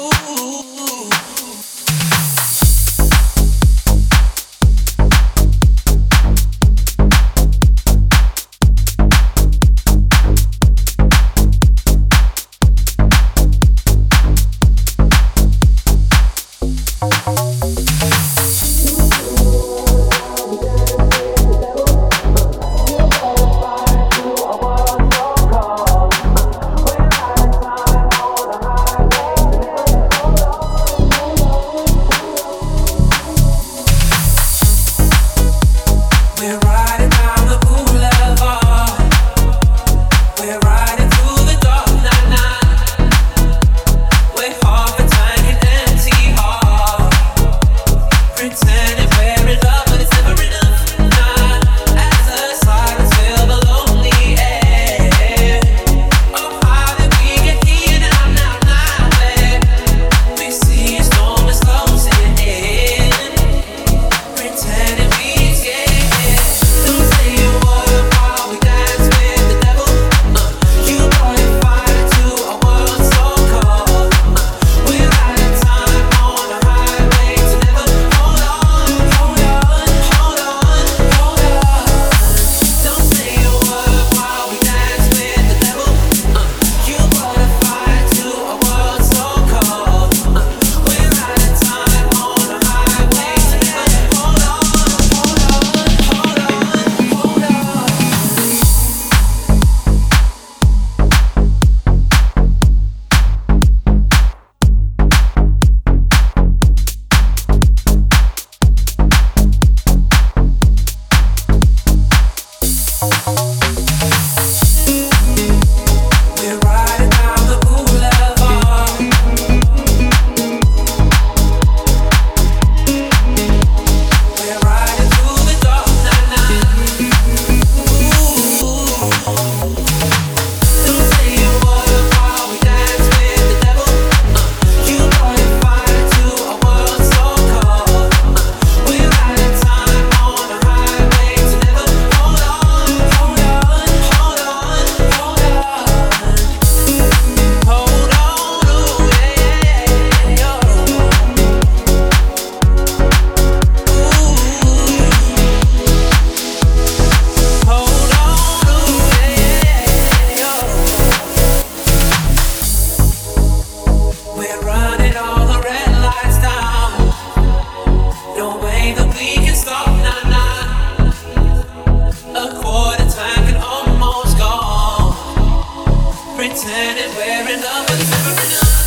you. pretending we're in love, but never enough.